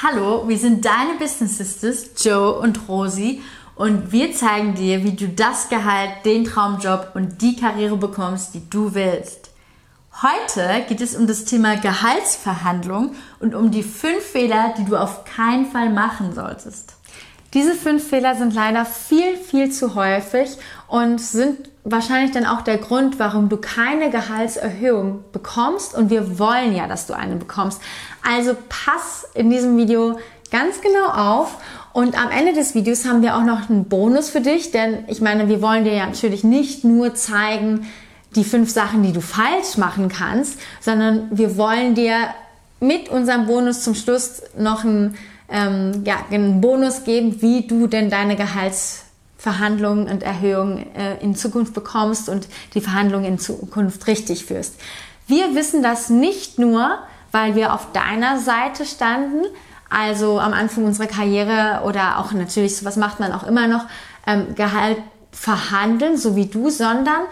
Hallo, wir sind deine Business Sisters, Joe und Rosi, und wir zeigen dir, wie du das Gehalt, den Traumjob und die Karriere bekommst, die du willst. Heute geht es um das Thema Gehaltsverhandlung und um die fünf Fehler, die du auf keinen Fall machen solltest. Diese fünf Fehler sind leider viel, viel zu häufig und sind wahrscheinlich dann auch der Grund, warum du keine Gehaltserhöhung bekommst. Und wir wollen ja, dass du eine bekommst. Also pass in diesem Video ganz genau auf. Und am Ende des Videos haben wir auch noch einen Bonus für dich, denn ich meine, wir wollen dir ja natürlich nicht nur zeigen, die fünf Sachen, die du falsch machen kannst, sondern wir wollen dir mit unserem Bonus zum Schluss noch einen ähm, ja, einen Bonus geben, wie du denn deine Gehaltsverhandlungen und Erhöhungen äh, in Zukunft bekommst und die Verhandlungen in Zukunft richtig führst. Wir wissen das nicht nur, weil wir auf deiner Seite standen, also am Anfang unserer Karriere oder auch natürlich, sowas macht man auch immer noch, ähm, Gehalt verhandeln, so wie du, sondern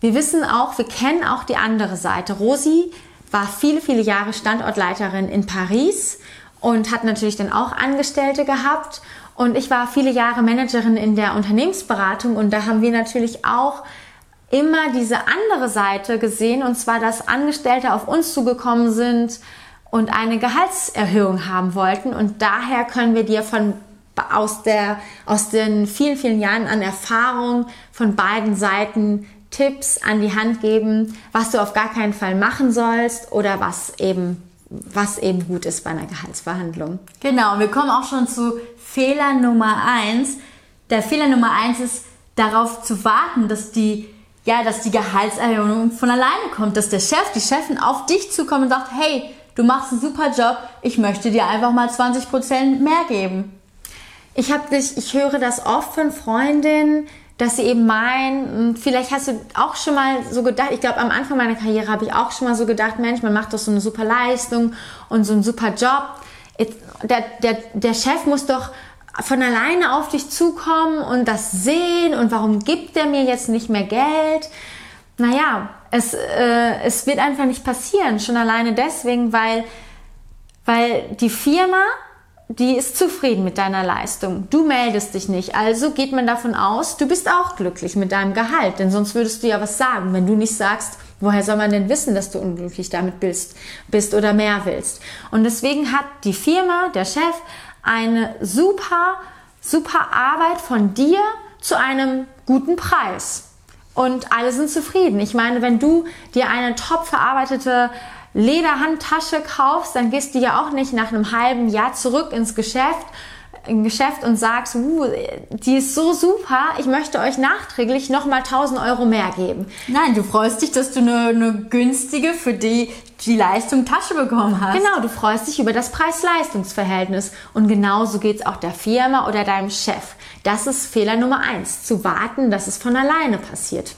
wir wissen auch, wir kennen auch die andere Seite. Rosi war viele, viele Jahre Standortleiterin in Paris und hat natürlich dann auch Angestellte gehabt. Und ich war viele Jahre Managerin in der Unternehmensberatung und da haben wir natürlich auch immer diese andere Seite gesehen und zwar, dass Angestellte auf uns zugekommen sind und eine Gehaltserhöhung haben wollten. Und daher können wir dir von aus der aus den vielen vielen Jahren an Erfahrung von beiden Seiten Tipps an die Hand geben, was du auf gar keinen Fall machen sollst oder was eben was eben gut ist bei einer Gehaltsverhandlung. Genau, wir kommen auch schon zu Fehler Nummer eins. Der Fehler Nummer eins ist, darauf zu warten, dass die, ja, dass die Gehaltserhöhung von alleine kommt, dass der Chef, die Chefin auf dich zukommt und sagt, hey, du machst einen super Job, ich möchte dir einfach mal 20% mehr geben. Ich habe dich, ich höre das oft von Freundinnen, dass sie eben meinen, vielleicht hast du auch schon mal so gedacht, ich glaube am Anfang meiner Karriere habe ich auch schon mal so gedacht, Mensch, man macht doch so eine super Leistung und so einen super Job. Der, der, der Chef muss doch von alleine auf dich zukommen und das sehen und warum gibt er mir jetzt nicht mehr Geld? Naja, es, äh, es wird einfach nicht passieren, schon alleine deswegen, weil, weil die Firma die ist zufrieden mit deiner Leistung. Du meldest dich nicht. Also geht man davon aus, du bist auch glücklich mit deinem Gehalt. Denn sonst würdest du ja was sagen. Wenn du nicht sagst, woher soll man denn wissen, dass du unglücklich damit bist, bist oder mehr willst? Und deswegen hat die Firma, der Chef, eine super, super Arbeit von dir zu einem guten Preis. Und alle sind zufrieden. Ich meine, wenn du dir eine top verarbeitete Lederhandtasche kaufst, dann gehst du ja auch nicht nach einem halben Jahr zurück ins Geschäft, im Geschäft und sagst, uh, die ist so super, ich möchte euch nachträglich nochmal 1000 Euro mehr geben. Nein, du freust dich, dass du eine, eine günstige für die die Leistung Tasche bekommen hast. Genau, du freust dich über das Preis-Leistungs-Verhältnis. Und genauso geht's auch der Firma oder deinem Chef. Das ist Fehler Nummer eins, zu warten, dass es von alleine passiert.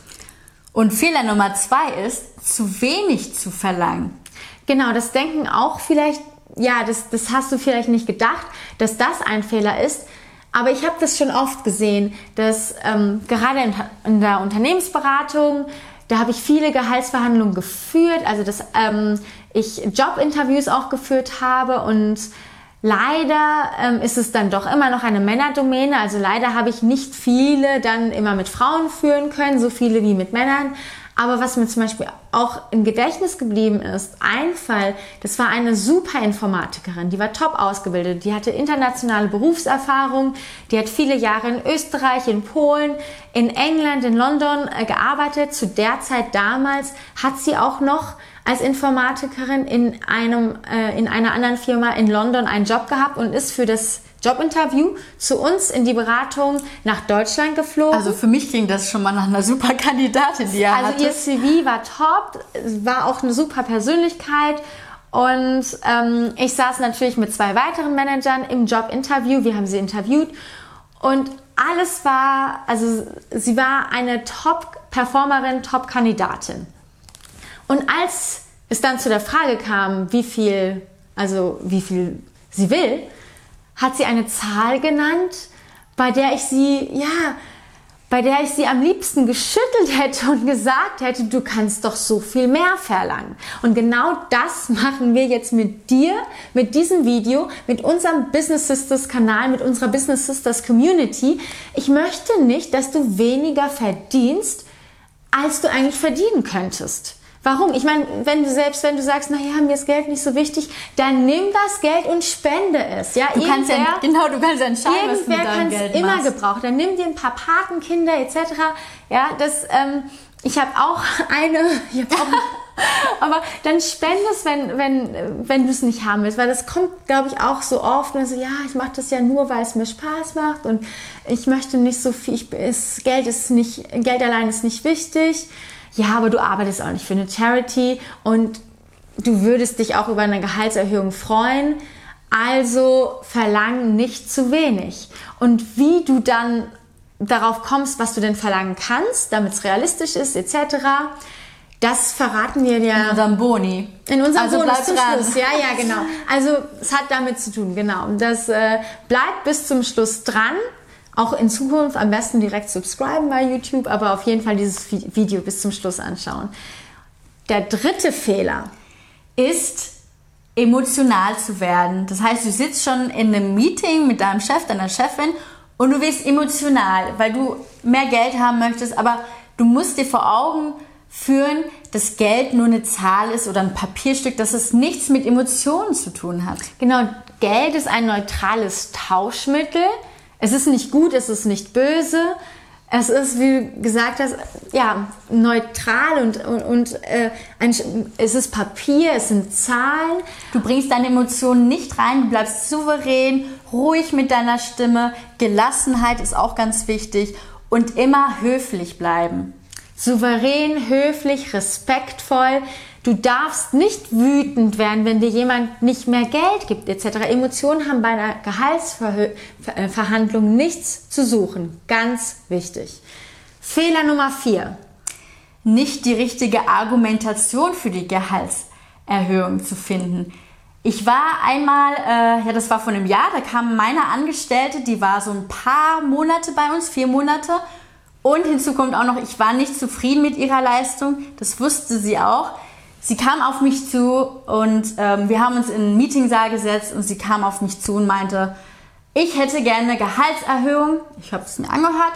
Und Fehler Nummer zwei ist, zu wenig zu verlangen. Genau, das denken auch vielleicht, ja, das, das hast du vielleicht nicht gedacht, dass das ein Fehler ist. Aber ich habe das schon oft gesehen, dass ähm, gerade in, in, der Unternehmensberatung, da habe ich viele Gehaltsverhandlungen geführt, also dass ähm, ich Jobinterviews auch geführt habe und leider ähm, ist es dann doch immer noch eine Männerdomäne. Also leider habe ich nicht viele dann immer mit Frauen führen können, so viele wie mit Männern. Aber was mir zum Beispiel auch im Gedächtnis geblieben ist, ein Fall, das war eine super Informatikerin, die war top ausgebildet, die hatte internationale Berufserfahrung, die hat viele Jahre in Österreich, in Polen, in England, in London äh, gearbeitet. Zu der Zeit damals hat sie auch noch als Informatikerin in einem äh, in einer anderen Firma in London einen Job gehabt und ist für das Jobinterview zu uns in die Beratung nach Deutschland geflogen. Also für mich klingt das schon mal nach einer super Kandidatin, die er Also hatte. ihr CV war top, war auch eine super Persönlichkeit und ähm, ich saß natürlich mit zwei weiteren Managern im Jobinterview. Wir haben sie interviewt und alles war, also sie war eine Top-Performerin, Top-Kandidatin. Und als es dann zu der Frage kam, wie viel, also wie viel sie will, hat sie eine Zahl genannt, bei der ich sie, ja, bei der ich sie am liebsten geschüttelt hätte und gesagt hätte, du kannst doch so viel mehr verlangen. Und genau das machen wir jetzt mit dir, mit diesem Video, mit unserem Business Sisters Kanal, mit unserer Business Sisters Community. Ich möchte nicht, dass du weniger verdienst, als du eigentlich verdienen könntest. Warum? Ich meine, wenn du selbst, wenn du sagst, naja, mir ist Geld nicht so wichtig, dann nimm das Geld und spende es. Ja, du kannst ja, genau, du kannst ja entscheiden, was du mit deinem Geld immer machst. gebraucht. Dann nimm dir ein paar Patenkinder etc. Ja, das, ähm, ich habe auch eine, ich hab auch aber dann spende es, wenn, wenn, wenn du es nicht haben willst, weil das kommt, glaube ich, auch so oft, wenn so, ja, ich mache das ja nur, weil es mir Spaß macht und ich möchte nicht so viel, ich, ist, Geld ist nicht, Geld allein ist nicht wichtig ja, aber du arbeitest auch nicht für eine Charity und du würdest dich auch über eine Gehaltserhöhung freuen. Also verlang nicht zu wenig. Und wie du dann darauf kommst, was du denn verlangen kannst, damit es realistisch ist, etc., das verraten wir dir in unserem Boni. In unserem also Boni zum dran. Schluss. Ja, ja, genau. Also es hat damit zu tun, genau. Das äh, bleibt bis zum Schluss dran. Auch in Zukunft am besten direkt subscriben bei YouTube, aber auf jeden Fall dieses Video bis zum Schluss anschauen. Der dritte Fehler ist emotional zu werden. Das heißt, du sitzt schon in einem Meeting mit deinem Chef, deiner Chefin und du wirst emotional, weil du mehr Geld haben möchtest, aber du musst dir vor Augen führen, dass Geld nur eine Zahl ist oder ein Papierstück, dass es nichts mit Emotionen zu tun hat. Genau, Geld ist ein neutrales Tauschmittel. Es ist nicht gut, es ist nicht böse. Es ist, wie du gesagt hast, ja, neutral und, und, und äh, ein, es ist Papier, es sind Zahlen. Du bringst deine Emotionen nicht rein, du bleibst souverän, ruhig mit deiner Stimme. Gelassenheit ist auch ganz wichtig und immer höflich bleiben. Souverän, höflich, respektvoll. Du darfst nicht wütend werden, wenn dir jemand nicht mehr Geld gibt, etc. Emotionen haben bei einer Gehaltsverhandlung nichts zu suchen. Ganz wichtig. Fehler Nummer vier. Nicht die richtige Argumentation für die Gehaltserhöhung zu finden. Ich war einmal, äh, ja, das war vor einem Jahr, da kam meine Angestellte, die war so ein paar Monate bei uns, vier Monate. Und hinzu kommt auch noch, ich war nicht zufrieden mit ihrer Leistung. Das wusste sie auch. Sie kam auf mich zu und ähm, wir haben uns in einen Meetingsaal gesetzt und sie kam auf mich zu und meinte, ich hätte gerne eine Gehaltserhöhung. Ich habe es mir angehört,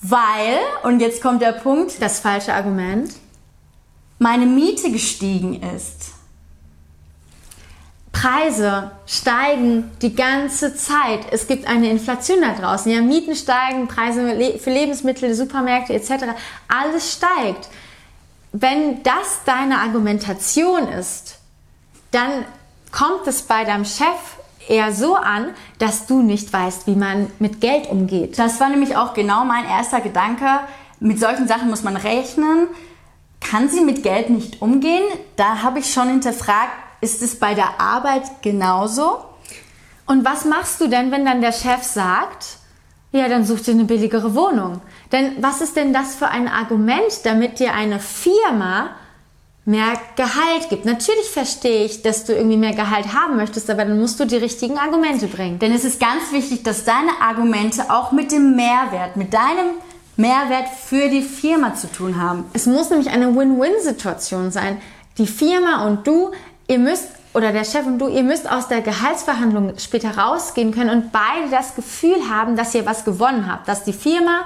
weil, und jetzt kommt der Punkt, Das falsche Argument. meine Miete gestiegen ist. Preise steigen die ganze Zeit. Es gibt eine Inflation da draußen. Ja, Mieten steigen, Preise für Lebensmittel, Supermärkte etc. Alles steigt. Wenn das deine Argumentation ist, dann kommt es bei deinem Chef eher so an, dass du nicht weißt, wie man mit Geld umgeht. Das war nämlich auch genau mein erster Gedanke. Mit solchen Sachen muss man rechnen. Kann sie mit Geld nicht umgehen? Da habe ich schon hinterfragt, ist es bei der Arbeit genauso? Und was machst du denn, wenn dann der Chef sagt, ja, dann such dir eine billigere Wohnung? Denn was ist denn das für ein Argument, damit dir eine Firma mehr Gehalt gibt? Natürlich verstehe ich, dass du irgendwie mehr Gehalt haben möchtest, aber dann musst du die richtigen Argumente bringen. Denn es ist ganz wichtig, dass deine Argumente auch mit dem Mehrwert, mit deinem Mehrwert für die Firma zu tun haben. Es muss nämlich eine Win-Win-Situation sein. Die Firma und du, ihr müsst, oder der Chef und du, ihr müsst aus der Gehaltsverhandlung später rausgehen können und beide das Gefühl haben, dass ihr was gewonnen habt. Dass die Firma,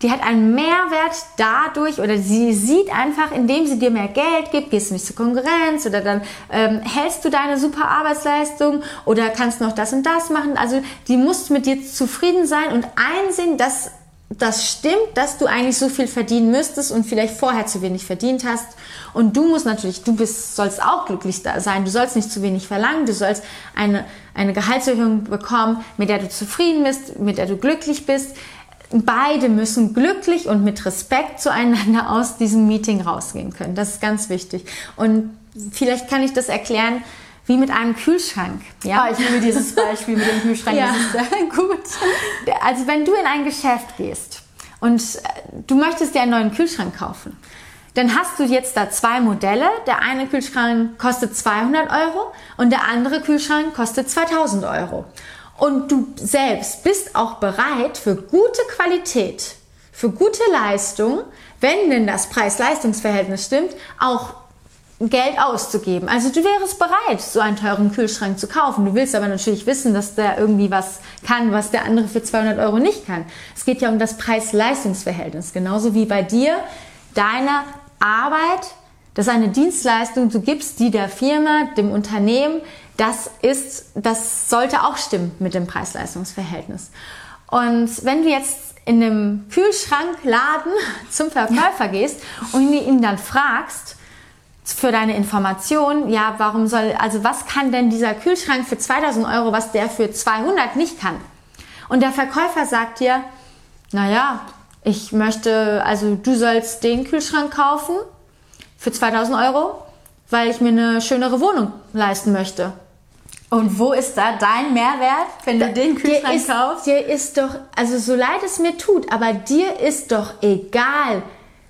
die hat einen Mehrwert dadurch, oder sie sieht einfach, indem sie dir mehr Geld gibt, gehst du nicht zur Konkurrenz oder dann ähm, hältst du deine super Arbeitsleistung oder kannst noch das und das machen. Also die muss mit dir zufrieden sein und einsehen, dass das stimmt, dass du eigentlich so viel verdienen müsstest und vielleicht vorher zu wenig verdient hast. Und du musst natürlich, du bist, sollst auch glücklich sein. Du sollst nicht zu wenig verlangen. Du sollst eine, eine Gehaltserhöhung bekommen, mit der du zufrieden bist, mit der du glücklich bist. Beide müssen glücklich und mit Respekt zueinander aus diesem Meeting rausgehen können. Das ist ganz wichtig. Und vielleicht kann ich das erklären, wie mit einem Kühlschrank. Ja, Ah, ich liebe dieses Beispiel mit dem Kühlschrank, Ja. das ist sehr gut. Also wenn du in ein Geschäft gehst und äh, du möchtest dir einen neuen Kühlschrank kaufen, dann hast du jetzt da zwei Modelle. Der eine Kühlschrank kostet 200 Euro und der andere Kühlschrank kostet 2000 Euro. Und du selbst bist auch bereit, für gute Qualität für gute Leistung, wenn denn das Preis-Leistungs-Verhältnis stimmt, auch Geld auszugeben. Also du wärst bereit, so einen teuren Kühlschrank zu kaufen. Du willst aber natürlich wissen, dass der irgendwie was kann, was der andere für 200 Euro nicht kann. Es geht ja um das Preis-Leistungs-Verhältnis. Genauso wie bei dir deine Arbeit, das ist eine Dienstleistung, du gibst die der Firma, dem Unternehmen. Das ist, das sollte auch stimmen mit dem Preis-Leistungs-Verhältnis. Und wenn du jetzt in einem Kühlschrankladen zum Verkäufer gehst und ihn dann fragst, für deine Information, ja, warum soll, also was kann denn dieser Kühlschrank für 2000 Euro, was der für 200 nicht kann? Und der Verkäufer sagt dir, naja, ich möchte, also du sollst den Kühlschrank kaufen für 2000 Euro, weil ich mir eine schönere Wohnung leisten möchte. Und wo ist da dein Mehrwert, wenn du den Kühlschrank ist, kaufst? Dir ist doch, also so leid es mir tut, aber dir ist doch egal,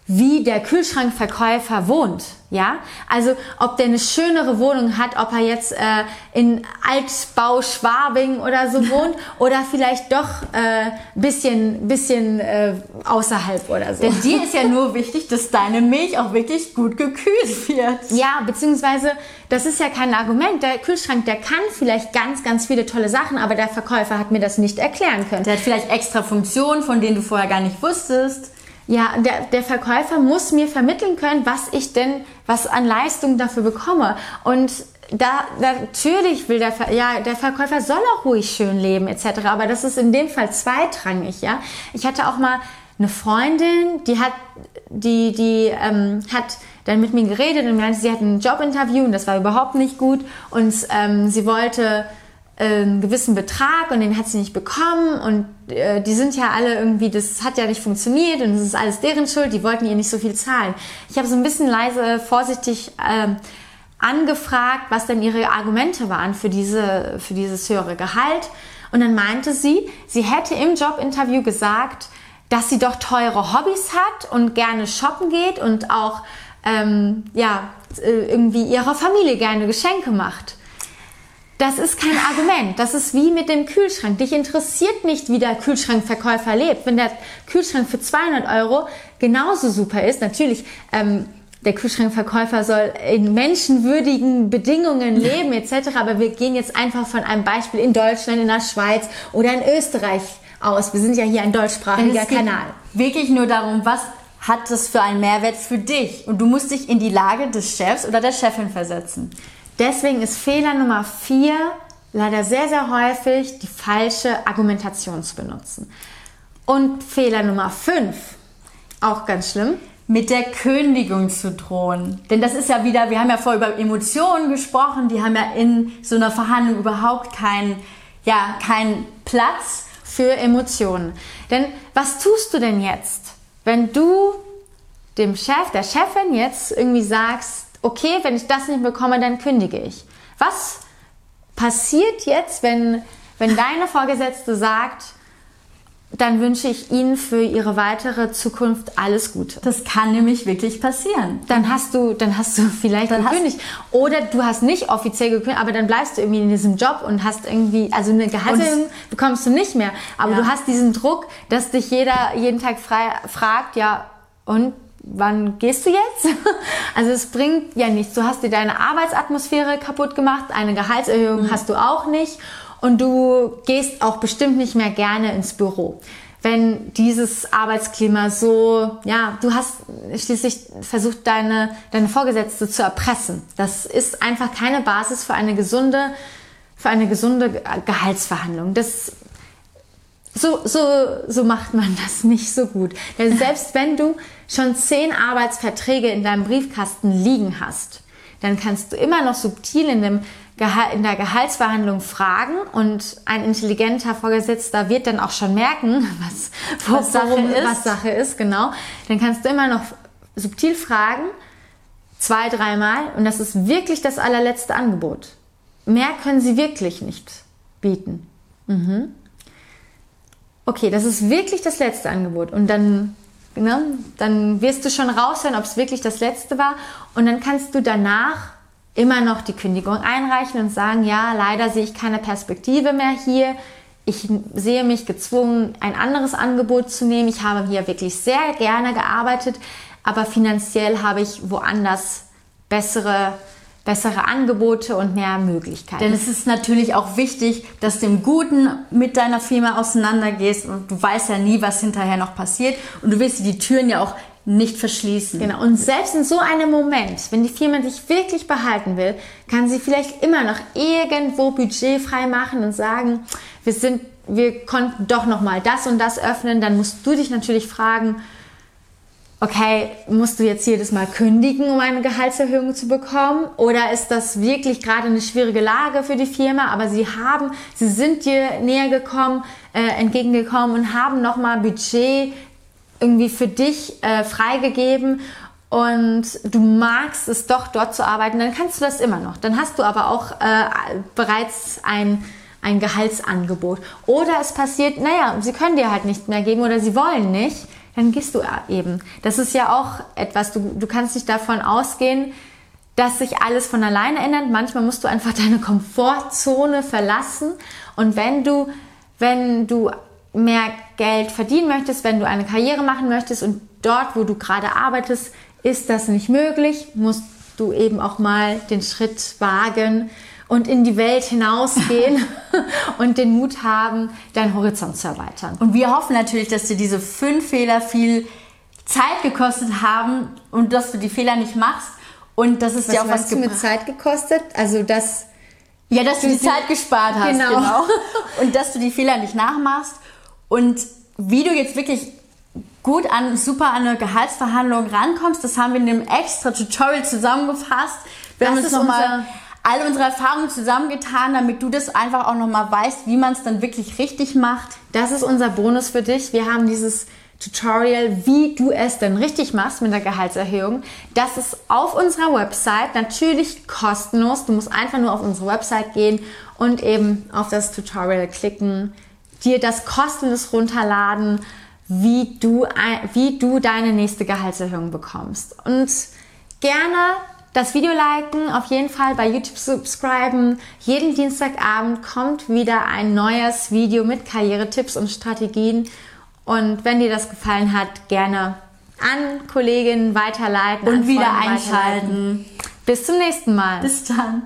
wie der Kühlschrankverkäufer wohnt. Ja, also ob der eine schönere Wohnung hat, ob er jetzt äh, in Altbau Schwabing oder so wohnt oder vielleicht doch äh, bisschen bisschen äh, außerhalb oder so. Denn dir ist ja nur wichtig, dass deine Milch auch wirklich gut gekühlt wird. Ja, beziehungsweise das ist ja kein Argument. Der Kühlschrank, der kann vielleicht ganz ganz viele tolle Sachen, aber der Verkäufer hat mir das nicht erklären können. Der hat vielleicht extra Funktionen, von denen du vorher gar nicht wusstest. Ja, der, der Verkäufer muss mir vermitteln können, was ich denn, was an Leistung dafür bekomme. Und da, natürlich will der, ja, der Verkäufer soll auch ruhig schön leben etc. Aber das ist in dem Fall zweitrangig, ja. Ich hatte auch mal eine Freundin, die hat, die, die ähm, hat dann mit mir geredet und meinte, sie hat ein Jobinterview und das war überhaupt nicht gut und ähm, sie wollte einen gewissen Betrag und den hat sie nicht bekommen und äh, die sind ja alle irgendwie, das hat ja nicht funktioniert und es ist alles deren Schuld, die wollten ihr nicht so viel zahlen. Ich habe so ein bisschen leise, vorsichtig ähm, angefragt, was denn ihre Argumente waren für, diese, für dieses höhere Gehalt und dann meinte sie, sie hätte im Jobinterview gesagt, dass sie doch teure Hobbys hat und gerne shoppen geht und auch ähm, ja, äh, irgendwie ihrer Familie gerne Geschenke macht. Das ist kein Argument. Das ist wie mit dem Kühlschrank. Dich interessiert nicht, wie der Kühlschrankverkäufer lebt. Wenn der Kühlschrank für 200 Euro genauso super ist, natürlich, ähm, der Kühlschrankverkäufer soll in menschenwürdigen Bedingungen leben etc. Aber wir gehen jetzt einfach von einem Beispiel in Deutschland, in der Schweiz oder in Österreich aus. Wir sind ja hier ein deutschsprachiger Kanal. Wirklich nur darum, was hat das für einen Mehrwert für dich? Und du musst dich in die Lage des Chefs oder der Chefin versetzen. Deswegen ist Fehler Nummer vier leider sehr, sehr häufig die falsche Argumentation zu benutzen. Und Fehler Nummer fünf, auch ganz schlimm, mit der Kündigung zu drohen. Denn das ist ja wieder, wir haben ja vorher über Emotionen gesprochen, die haben ja in so einer Verhandlung überhaupt keinen, ja, keinen Platz für Emotionen. Denn was tust du denn jetzt, wenn du dem Chef, der Chefin jetzt irgendwie sagst, okay, wenn ich das nicht bekomme, dann kündige ich. Was passiert jetzt, wenn, wenn deine Vorgesetzte sagt, dann wünsche ich Ihnen für Ihre weitere Zukunft alles Gute. Das kann nämlich wirklich passieren. Dann hast du, dann hast du vielleicht dann gekündigt. Oder du hast nicht offiziell gekündigt, aber dann bleibst du irgendwie in diesem Job und hast irgendwie, also eine Gehaltserhöhung bekommst du nicht mehr. Aber ja. du hast diesen Druck, dass dich jeder jeden Tag frei, fragt, ja, und wann gehst du jetzt? Also es bringt ja nichts. Du hast dir deine Arbeitsatmosphäre kaputt gemacht, eine Gehaltserhöhung mhm. hast du auch nicht und du gehst auch bestimmt nicht mehr gerne ins Büro. Wenn dieses Arbeitsklima so, ja, du hast schließlich versucht, deine, deine Vorgesetzte zu erpressen. Das ist einfach keine Basis für eine gesunde, für eine gesunde Gehaltsverhandlung. Das so, so, so macht man das nicht so gut. Denn selbst wenn du schon zehn Arbeitsverträge in deinem Briefkasten liegen hast, dann kannst du immer noch subtil in, dem in der Gehaltsverhandlung fragen und ein intelligenter Vorgesetzter wird dann auch schon merken, was, was, Sache, ist. was Sache ist. Genau. Dann kannst du immer noch subtil fragen, zwei, dreimal und das ist wirklich das allerletzte Angebot. Mehr können sie wirklich nicht bieten. Mhm okay, das ist wirklich das letzte Angebot. Und dann, ne, dann wirst du schon raushören, ob es wirklich das letzte war. Und dann kannst du danach immer noch die Kündigung einreichen und sagen, ja, leider sehe ich keine Perspektive mehr hier. ich sehe mich gezwungen, ein anderes Angebot zu nehmen. Ich habe hier wirklich sehr gerne gearbeitet, aber finanziell habe ich woanders bessere bessere Angebote und mehr Möglichkeiten. Denn es ist natürlich auch wichtig, dass du im Guten mit deiner Firma auseinandergehst und du weißt ja nie, was hinterher noch passiert und du willst die Türen ja auch nicht verschließen. Genau. Und selbst in so einem Moment, wenn die Firma dich wirklich behalten will, kann sie vielleicht immer noch irgendwo Budget frei machen und sagen, wir sind, wir konnten doch noch mal das und das öffnen. Dann musst du dich natürlich fragen, okay, musst du jetzt jedes Mal kündigen, um eine Gehaltserhöhung zu bekommen? Oder ist das wirklich gerade eine schwierige Lage für die Firma? Aber sie haben, sie sind dir näher gekommen, äh, entgegengekommen und haben nochmal Budget irgendwie für dich äh, freigegeben und du magst es doch dort zu arbeiten, dann kannst du das immer noch. Dann hast du aber auch äh, bereits ein, ein Gehaltsangebot. Oder es passiert, naja, sie können dir halt nicht mehr geben oder sie wollen nicht, dann gehst du eben. Das ist ja auch etwas, du, du kannst nicht davon ausgehen, dass sich alles von alleine ändert. Manchmal musst du einfach deine Komfortzone verlassen. Und wenn du, wenn du mehr Geld verdienen möchtest, wenn du eine Karriere machen möchtest und dort, wo du gerade arbeitest, ist das nicht möglich, musst du eben auch mal den Schritt wagen und in die Welt hinausgehen und den Mut haben, deinen Horizont zu erweitern. Und wir hoffen natürlich, dass dir diese fünf Fehler viel Zeit gekostet haben und dass du die Fehler nicht machst und dass es was dir auch was du mit Zeit gekostet? Also das ja, dass du die Zeit gespart hast, Genau. genau. Und dass du die Fehler nicht nachmachst und wie du jetzt wirklich gut an super an eine Gehaltsverhandlung rankommst, das haben wir in dem extra Tutorial zusammengefasst. Wir Das haben uns ist nochmal alle unsere Erfahrungen zusammengetan, damit du das einfach auch nochmal weißt, wie man es dann wirklich richtig macht. Das ist unser Bonus für dich. Wir haben dieses Tutorial, wie du es denn richtig machst mit der Gehaltserhöhung. Das ist auf unserer Website natürlich kostenlos. Du musst einfach nur auf unsere Website gehen und eben auf das Tutorial klicken, dir das kostenlos runterladen, wie du, wie du deine nächste Gehaltserhöhung bekommst. Und gerne das Video liken, auf jeden Fall bei YouTube subscriben. Jeden Dienstagabend kommt wieder ein neues Video mit Karrieretipps und Strategien. Und wenn dir das gefallen hat, gerne an Kolleginnen weiterleiten Und wieder einschalten. Bis zum nächsten Mal. Bis dann.